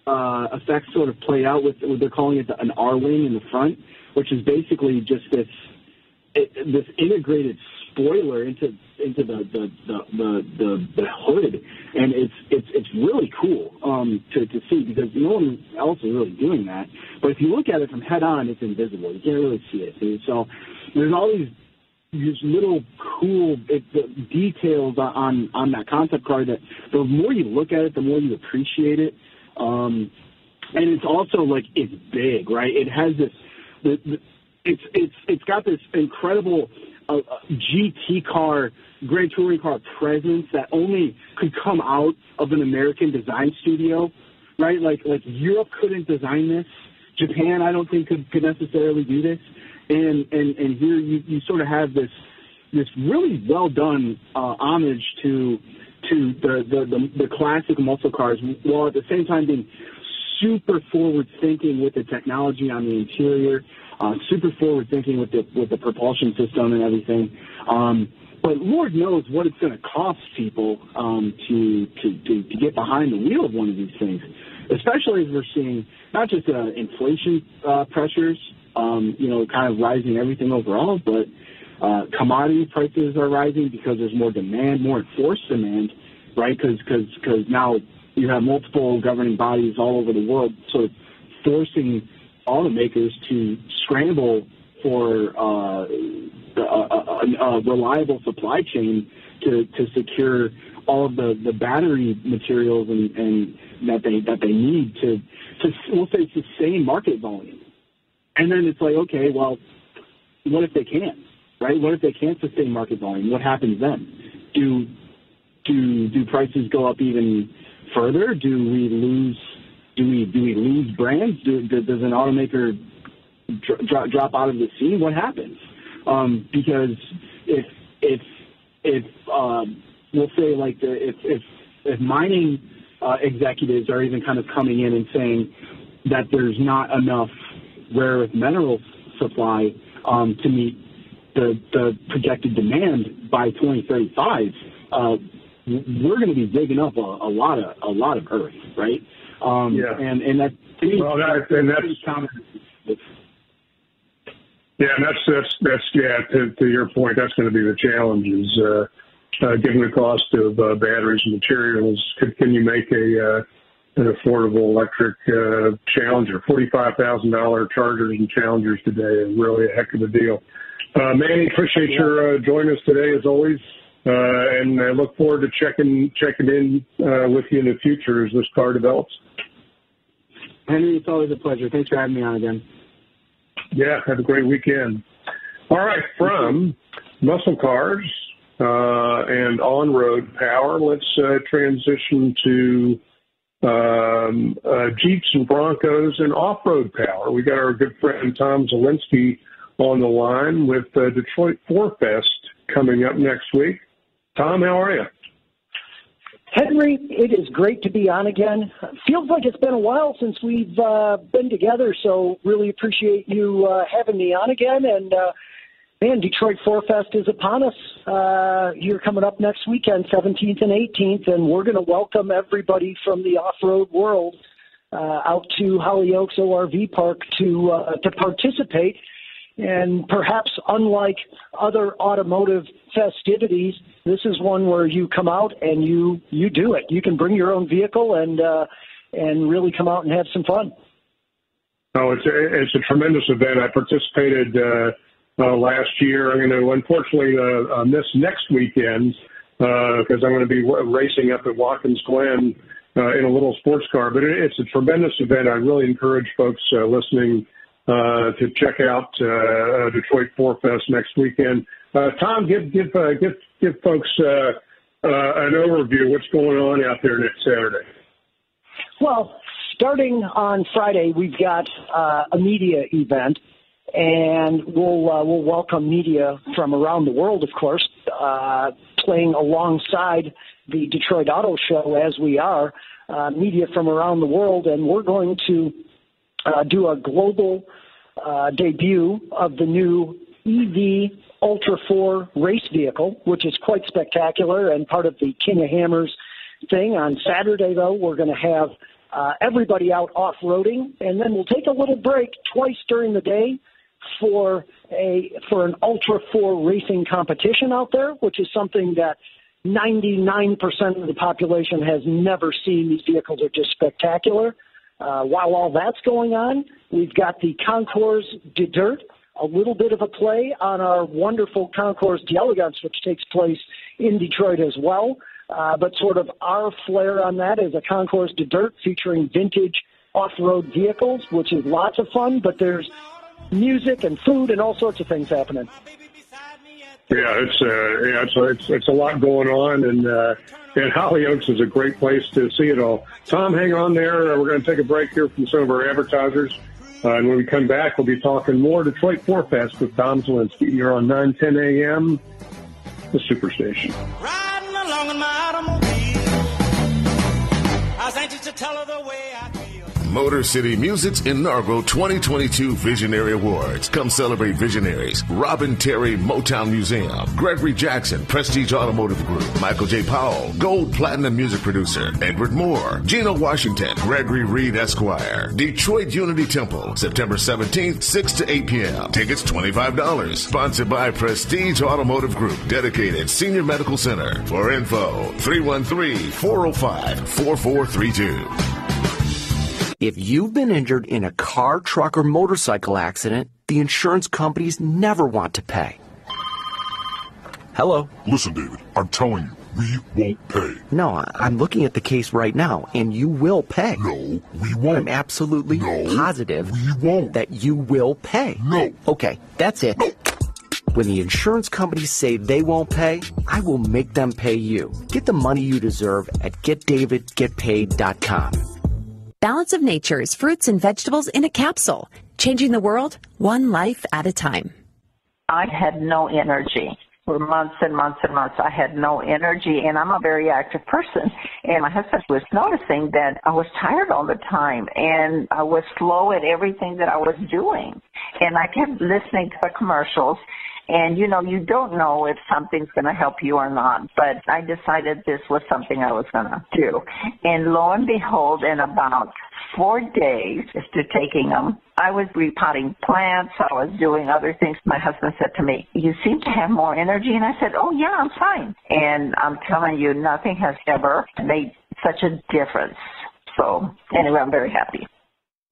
S7: uh, effects sort of play out with, what they're calling it an R wing in the front, which is basically just this it, this integrated spoiler into into the the the the, the, the hood, and it's it's it's really cool um, to to see because no one else is really doing that. But if you look at it from head on, it's invisible. You can't really see it. So there's all these these little cool it, the details on on that concept car that the more you look at it, the more you appreciate it. Um, and it's also like it's big, right? It has this. The, the, it's it's it's got this incredible a, GT car, Grand Touring car presence that only could come out of an American design studio, right? Like like Europe couldn't design this. Japan, I don't think could, could necessarily do this. And and and here you, you sort of have this this really well done uh, homage to to the, the the the classic muscle cars, while at the same time being super forward thinking with the technology on the interior, uh, super forward thinking with the with the propulsion system and everything. Um, but Lord knows what it's going to cost people um, to, to, to to get behind the wheel of one of these things, especially as we're seeing not just uh, inflation uh, pressures, um, you know, kind of rising everything overall, but uh, commodity prices are rising because there's more demand, more enforced demand, right? Because because now you have multiple governing bodies all over the world sort of forcing automakers to scramble for uh, a, a, a, reliable supply chain to, to secure all of the, the battery materials and, and that they that they need to to we'll say sustain market volume. And then it's like, okay, well, what if they can't? Right? What if they can't sustain market volume? What happens then? Do do do prices go up even further? Do we lose? Do we do we lose brands? Do, does an automaker drop drop out of the scene? What happens? Um, because if if if um, we'll say like the, if if if mining uh, executives are even kind of coming in and saying that there's not enough rare earth mineral supply um, to meet the the projected demand by 2035. Uh, we're going to be digging up a, a lot of a lot of earth, right? Um,
S1: yeah.
S7: And and that to me,
S1: well, that, and that's
S7: common.
S1: Yeah, and that's that's that's yeah. To, to your point, that's going to be the challenge is uh, uh, given the cost of uh, batteries and materials, can, can you make a uh, an affordable electric uh, Challenger? Forty five thousand dollar Chargers and Challengers today is really a heck of a deal. Uh, Manny, appreciate your uh, joining us today as always. Uh, and I look forward to checking checking in uh, with you in the future as this car develops.
S7: Henry, it's always a pleasure. Thanks for having me on again.
S1: Yeah, have a great weekend. All right, from muscle cars uh, and on-road power, let's uh, transition to um, uh, Jeeps and Broncos and off-road power. We got our good friend Tom Zielinski on the line with uh, Detroit Four Fest coming up next week. Tom, how are you?
S15: Henry, it is great to be on again. Feels like it's been a while since we've uh, been together, so really appreciate you uh, having me on again. And uh, man, Detroit Four Fest is upon us uh, here coming up next weekend, 17th and 18th, and we're going to welcome everybody from the off-road world uh, out to Holly Oaks ORV Park to uh, to participate. And perhaps unlike other automotive festivities, this is one where you come out and you you do it. You can bring your own vehicle and uh, and really come out and have some fun.
S1: Oh, it's a, it's a tremendous event. I participated uh, uh, last year. I'm going to unfortunately uh, uh, miss next weekend because uh, I'm going to be racing up at Watkins Glen uh, in a little sports car. But it, it's a tremendous event. I really encourage folks listening to check out uh, Detroit Four Fest next weekend. Uh, Tom, give give uh, give give folks uh, uh, an overview of what's going on out there next Saturday.
S15: Well, starting on Friday, we've got uh, a media event, and we'll uh, we'll welcome media from around the world, of course, uh, playing alongside the Detroit Auto Show as we are. Uh, media from around the world, and we're going to uh, do a global uh, debut of the new EV Ultra 4 race vehicle, which is quite spectacular and part of the King of Hammers thing. On Saturday, though, we're going to have uh, everybody out off roading, and then we'll take a little break twice during the day for a for an Ultra 4 racing competition out there, which is something that 99% of the population has never seen. These vehicles are just spectacular. Uh, while all that's going on, we've got the Concours de Dirt, a little bit of a play on our wonderful Concours d'Elegance, which takes place in Detroit as well. Uh, but sort of our flair on that is a Concours de Dirt featuring vintage off-road vehicles, which is lots of fun, but there's music and food and all sorts of things happening.
S1: Yeah, it's uh, yeah, it's, it's it's a lot going on, and uh, and Holly Oaks is a great place to see it all. Tom, hang on there. We're going to take a break here from some of our advertisers. Uh, and when we come back, we'll be talking more Detroit Four Fest with Tom Zielinski. You're on 910 a.m. the Superstation.
S16: Riding along in my automobile. I was anxious to tell her the way I.
S3: Motor City Music's inaugural 2022 Visionary Awards. Come celebrate visionaries. Robin Terry Motown Museum. Gregory Jackson Prestige Automotive Group. Michael J. Powell Gold Platinum Music Producer. Edward Moore. Gino Washington. Gregory Reed Esquire. Detroit Unity Temple. September 17th, 6 to 8 p.m. Tickets $25. Sponsored by Prestige Automotive Group. Dedicated Senior Medical Center. For info, 313 405 4432.
S17: If you've been injured in a car, truck, or motorcycle accident, the insurance companies never want to pay. Hello?
S18: Listen, David, I'm telling you, we won't pay.
S17: No, I- I'm looking at the case right now, and you will pay.
S18: No, we won't.
S17: I'm absolutely
S18: No,
S17: positive
S18: we won't.
S17: that you will pay.
S18: No.
S17: Okay, that's it. No. When the insurance companies say they won't pay, I will make them pay you. Get the money you deserve at getdavidgetpaid.com.
S9: Balance of Nature's fruits and vegetables in a capsule, changing the world one life at a time.
S19: I had no energy for months and months and months. I had no energy, and I'm a very active person. And my husband was noticing that I was tired all the time, and I was slow at everything that I was doing. And I kept listening to the commercials. And you know, you don't know if something's going to help you or not, but I decided this was something I was going to do. And lo and behold, in about four days after taking them, I was repotting plants. I was doing other things. My husband said to me, you seem to have more energy. And I said, oh yeah, I'm fine. And I'm telling you, nothing has ever made such a difference. So anyway, I'm very happy.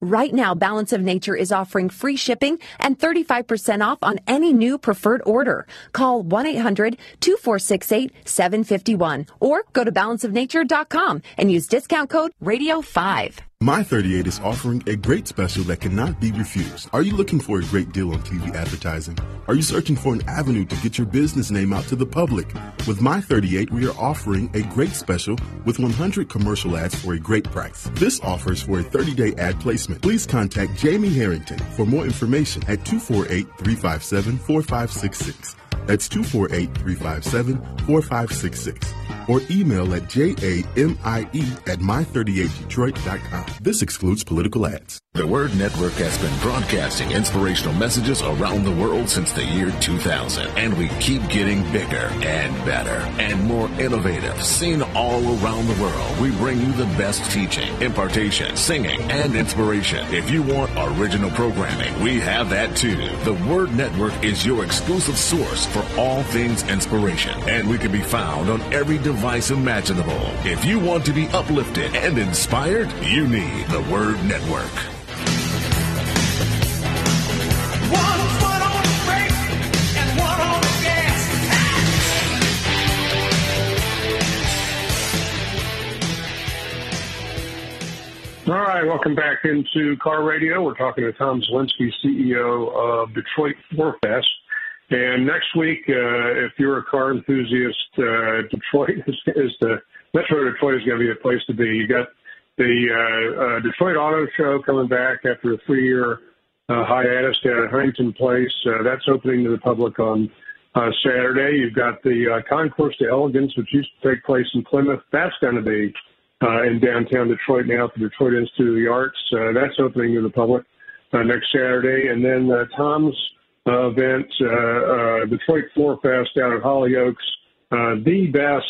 S9: Right now, Balance of Nature is offering free shipping and 35% off on any new preferred order. Call 1-800-2468-751 or go to balanceofnature.com and use discount code RADIO5.
S4: My 38 is offering a great special that cannot be refused. Are you looking for a great deal on TV advertising? Are you searching for an avenue to get your business name out to the public? With My 38, we are offering a great special with 100 commercial ads for a great price. This offers for a 30 day ad placement. Please contact Jamie Harrington for more information at 248 357 4566. That's 248 357 4566. Or email at jamie at my38detroit.com. This excludes political ads.
S3: The Word Network has been broadcasting inspirational messages around the world since the year 2000, and we keep getting bigger and better and more innovative. Seen all around the world, we bring you the best teaching, impartation, singing, and inspiration. If you want original programming, we have that too. The Word Network is your exclusive source for all things inspiration, and we can be found on every device imaginable. If you want to be uplifted and inspired, you need the Word Network.
S16: One foot on the brake and one on the gas.
S1: All right, welcome back into Car Radio. We're talking to Tom Zielinski, CEO of Detroit Four Fest. And next week, uh, if you're a car enthusiast, uh, Detroit is, is the Metro Detroit is going to be a place to be. You got the uh, uh, Detroit Auto Show coming back after a three-year uh, hiatus down at Huntington Place. Uh, that's opening to the public on uh, Saturday. You've got the uh, Concours d'Elegance, which used to take place in Plymouth. That's going to be uh, in downtown Detroit now at the Detroit Institute of the Arts. Uh, that's opening to the public uh, next Saturday. And then uh, Tom's uh, event, uh, Detroit Four Fest out at Holly Oaks, uh, the best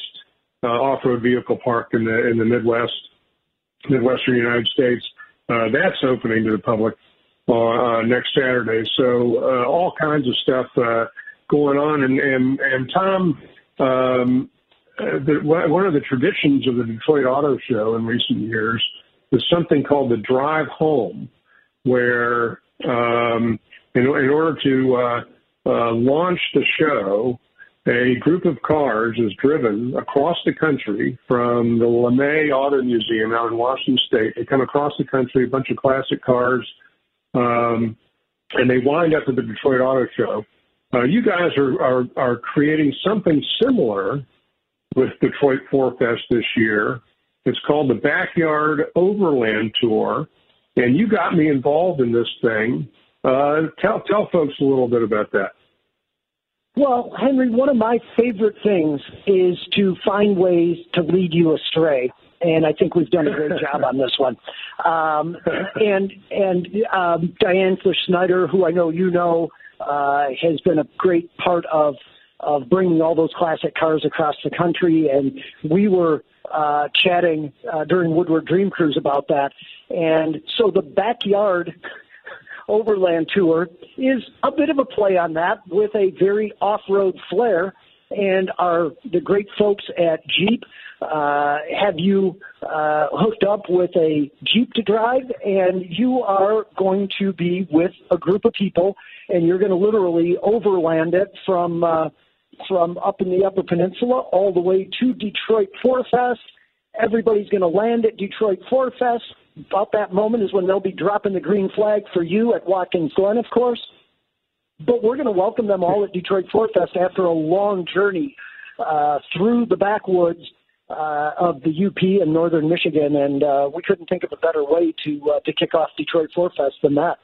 S1: uh, off-road vehicle park in the in the Midwest, Midwestern United States. Uh, that's opening to the public next Saturday. So all kinds of stuff going on, and and and Tom. Um, the, one of the traditions of the Detroit Auto Show in recent years is something called the drive home, where um, in, in order to uh, uh, launch the show, a group of cars is driven across the country from the LeMay Auto Museum out in Washington State. They come across the country, a bunch of classic cars, um, and they wind up at the Detroit Auto Show. Uh, you guys are, are, are creating something similar with Detroit Four Fest this year. It's called the Backyard Overland Tour, and you got me involved in this thing. Uh, tell tell folks a little bit about that.
S15: Well, Henry, one of my favorite things is to find ways to lead you astray. And I think we've done a great job on this one. Um, and and um, Diane Fish Snyder, who I know you know, uh, has been a great part of of bringing all those classic cars across the country. And we were uh, chatting uh, during Woodward Dream Cruise about that. And so the backyard overland tour is a bit of a play on that with a very off-road flair. And our the great folks at Jeep uh, have you uh, hooked up with a Jeep to drive, and you are going to be with a group of people, and you're going to literally overland it from uh, from up in the Upper Peninsula all the way to Detroit Four Fest. Everybody's going to land at Detroit Four Fest. About that moment is when they'll be dropping the green flag for you at Watkins Glen, of course. But we're going to welcome them all at Detroit Four Fest after a long journey uh, through the backwoods uh, of the UP and northern Michigan, and uh, we couldn't think of a better way to uh, to kick off Detroit Four Fest than that.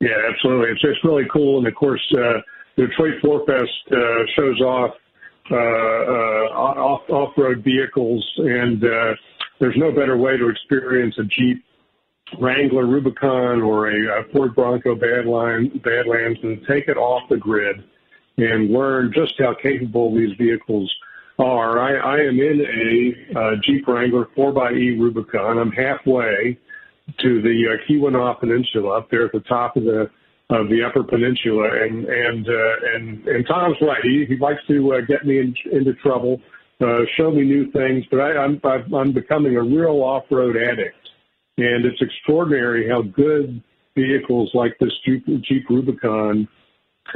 S1: Yeah, absolutely. It's it's really cool, and of course, uh, Detroit Four Fest uh, shows off uh, uh, off off road vehicles, and uh, there's no better way to experience a Jeep Wrangler Rubicon or a, a Ford Bronco Badline, Badlands and take it off the grid and learn just how capable these vehicles are. I, I am in a uh, Jeep Wrangler 4xE Rubicon. I'm halfway to the uh, Keweenaw Peninsula up there at the top of the of the Upper Peninsula, and and uh, and and Tom's right. He he likes to uh, get me in, into trouble, uh, show me new things, but I, I'm I'm becoming a real off-road addict. And it's extraordinary how good vehicles like this Jeep, Jeep Rubicon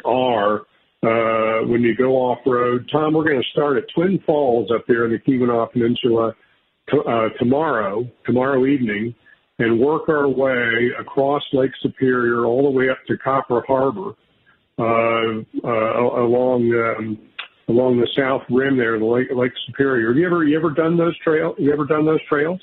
S1: are uh, when you go off road. Tom, we're going to start at Twin Falls up there in the Keweenaw Peninsula t- uh, tomorrow, tomorrow evening, and work our way across Lake Superior all the way up to Copper Harbor uh, uh, along um, along the south rim there, the Lake, Lake Superior. Have you ever you ever done those trails? You ever done those trails?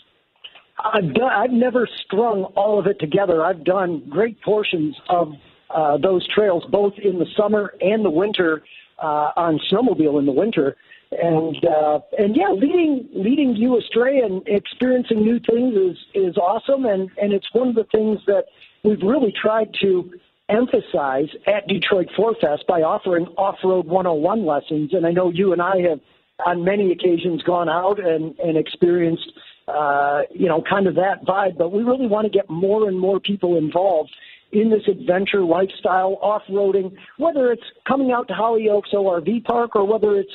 S15: I've done, I've never strung all of it together. I've done great portions of uh, those trails, both in the summer and the winter, uh, on snowmobile in the winter. And uh, and yeah, leading leading you astray and experiencing new things is is awesome, and and it's one of the things that we've really tried to emphasize at Detroit Four Fest by offering off-road 101 lessons. And I know you and I have on many occasions gone out and and experienced uh, you know, kind of that vibe. But we really want to get more and more people involved in this adventure lifestyle, off-roading, whether it's coming out to Holly Oaks ORV Park or whether it's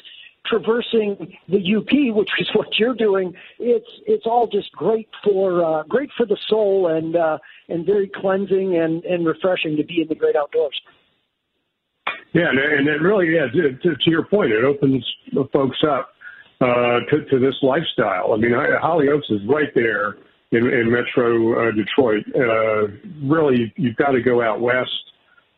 S15: traversing the UP, which is what you're doing. It's it's all just great for uh, great for the soul and uh, and very cleansing and, and refreshing to be in the great outdoors.
S1: Yeah, and it really, yeah, to, to your point, it opens folks up uh, to, to this lifestyle. I mean, Holly Oaks is right there in, in Metro uh, Detroit. Uh, really, you've got to go out west,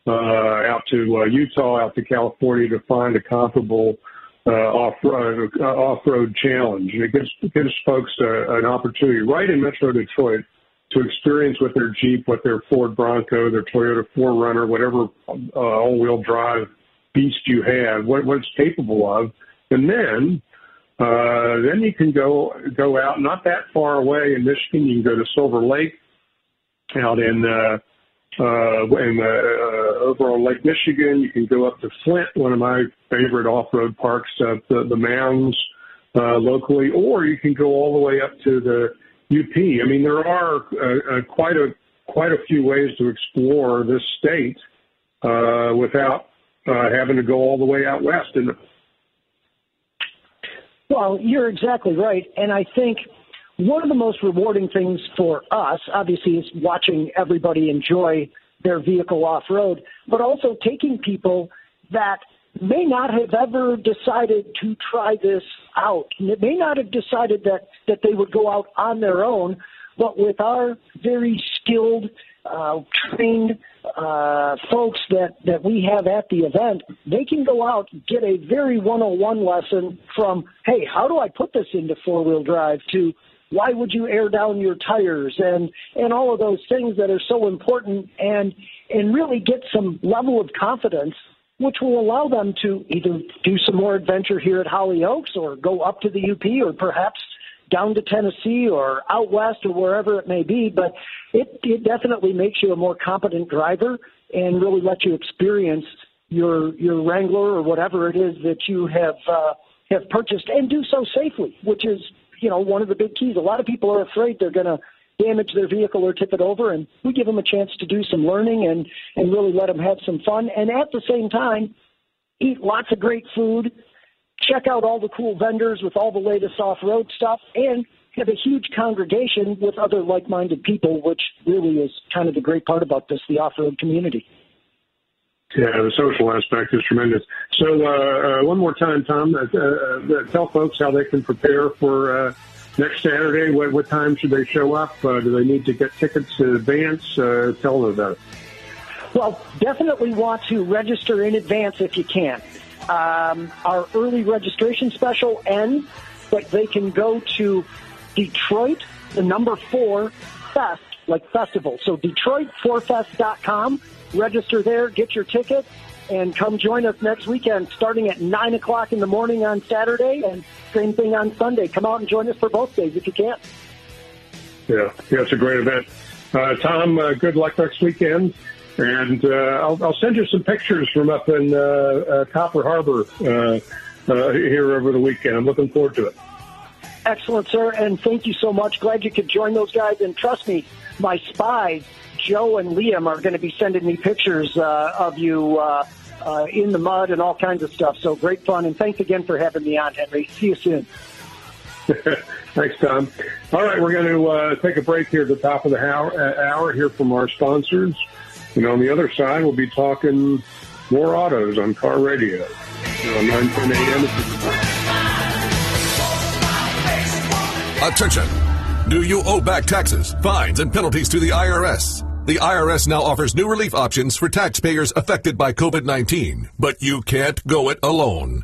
S1: uh, out to uh, Utah, out to California to find a comparable uh, off-road uh, off-road challenge. It gives gives folks uh, an opportunity right in Metro Detroit to experience with their Jeep, with their Ford Bronco, their Toyota 4Runner, whatever uh, all-wheel drive beast you have, what, what it's capable of, and then uh, then you can go go out not that far away in Michigan. You can go to Silver Lake, out in uh, uh, in uh, uh, over on Lake Michigan. You can go up to Flint, one of my favorite off-road parks, uh, the, the mounds uh, locally, or you can go all the way up to the UP. I mean, there are uh, uh, quite a quite a few ways to explore this state uh, without uh, having to go all the way out west. And
S15: well, you're exactly right. And I think one of the most rewarding things for us, obviously, is watching everybody enjoy their vehicle off road, but also taking people that may not have ever decided to try this out. May not have decided that, that they would go out on their own, but with our very skilled, uh, trained uh, folks that, that we have at the event, they can go out get a very 101 lesson from, hey, how do I put this into four wheel drive to why would you air down your tires and, and all of those things that are so important and, and really get some level of confidence which will allow them to either do some more adventure here at Holly Oaks or go up to the UP or perhaps down to Tennessee or out west or wherever it may be. But it, it definitely makes you a more competent driver and really lets you experience your your Wrangler or whatever it is that you have uh, have purchased and do so safely, which is you know one of the big keys. A lot of people are afraid they're going to damage their vehicle or tip it over, and we give them a chance to do some learning and and really let them have some fun, and at the same time eat lots of great food, check out all the cool vendors with all the latest off-road stuff, and have a huge congregation with other like-minded people, which really is kind of the great part about this, the off-road community.
S1: Yeah, the social aspect is tremendous. So, uh, uh, one more time, Tom, uh, uh, tell folks how they can prepare for uh, next Saturday. What, what time should they show up? Uh, do they need to get tickets in advance? Uh, tell them it.
S15: Well, definitely want to register in advance if you can. Um, our early registration special ends, but they can go to Detroit, the number four fest, like festival. So Detroit4fest.com. Register there, get your ticket, and come join us next weekend starting at 9 o'clock in the morning on Saturday and same thing on Sunday. Come out and join us for both days if you can.
S1: Yeah, yeah, it's a great event. Uh, Tom, uh, good luck next weekend. And uh, I'll, I'll send you some pictures from up in uh, uh, Copper Harbor uh, uh, here over the weekend. I'm looking forward to it.
S15: Excellent, sir, and thank you so much. Glad you could join those guys. And trust me, my spies, Joe and Liam, are going to be sending me pictures uh, of you uh, uh, in the mud and all kinds of stuff. So great fun, and thanks again for having me on, Henry. See you soon.
S1: Thanks, Tom. All right, we're going to uh, take a break here at the top of the hour, uh, hour here from our sponsors. And on the other side, we'll be talking more autos on car radio. On 910 a.m.
S5: Attention! Do you owe back taxes, fines, and penalties to the IRS? The IRS now offers new relief options for taxpayers affected by COVID-19, but you can't go it alone.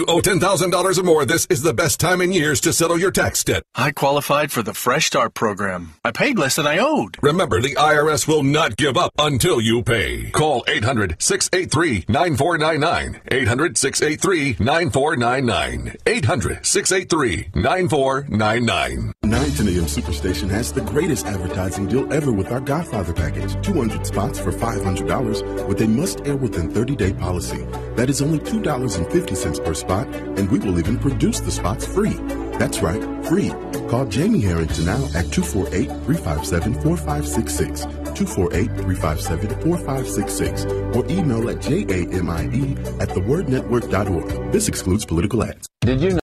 S5: owe $10,000 or more, this is the best time in years to settle your tax debt.
S6: I qualified for the Fresh Start program. I paid less than I owed.
S5: Remember, the IRS will not give up until you pay. Call 800 683 9499. 800 683 9499. 800 683 9499.
S4: 910 AM Superstation has the greatest advertising deal ever with our Godfather package. 200 spots for $500 with a must air within 30 day policy. That is only $2.50 per spot, and we will even produce the spots free. That's right, free. Call Jamie Harrington now at 248 357 4566. 248 357 4566. Or email at jamie at thewordnetwork.org. This excludes political ads.
S8: Did you know?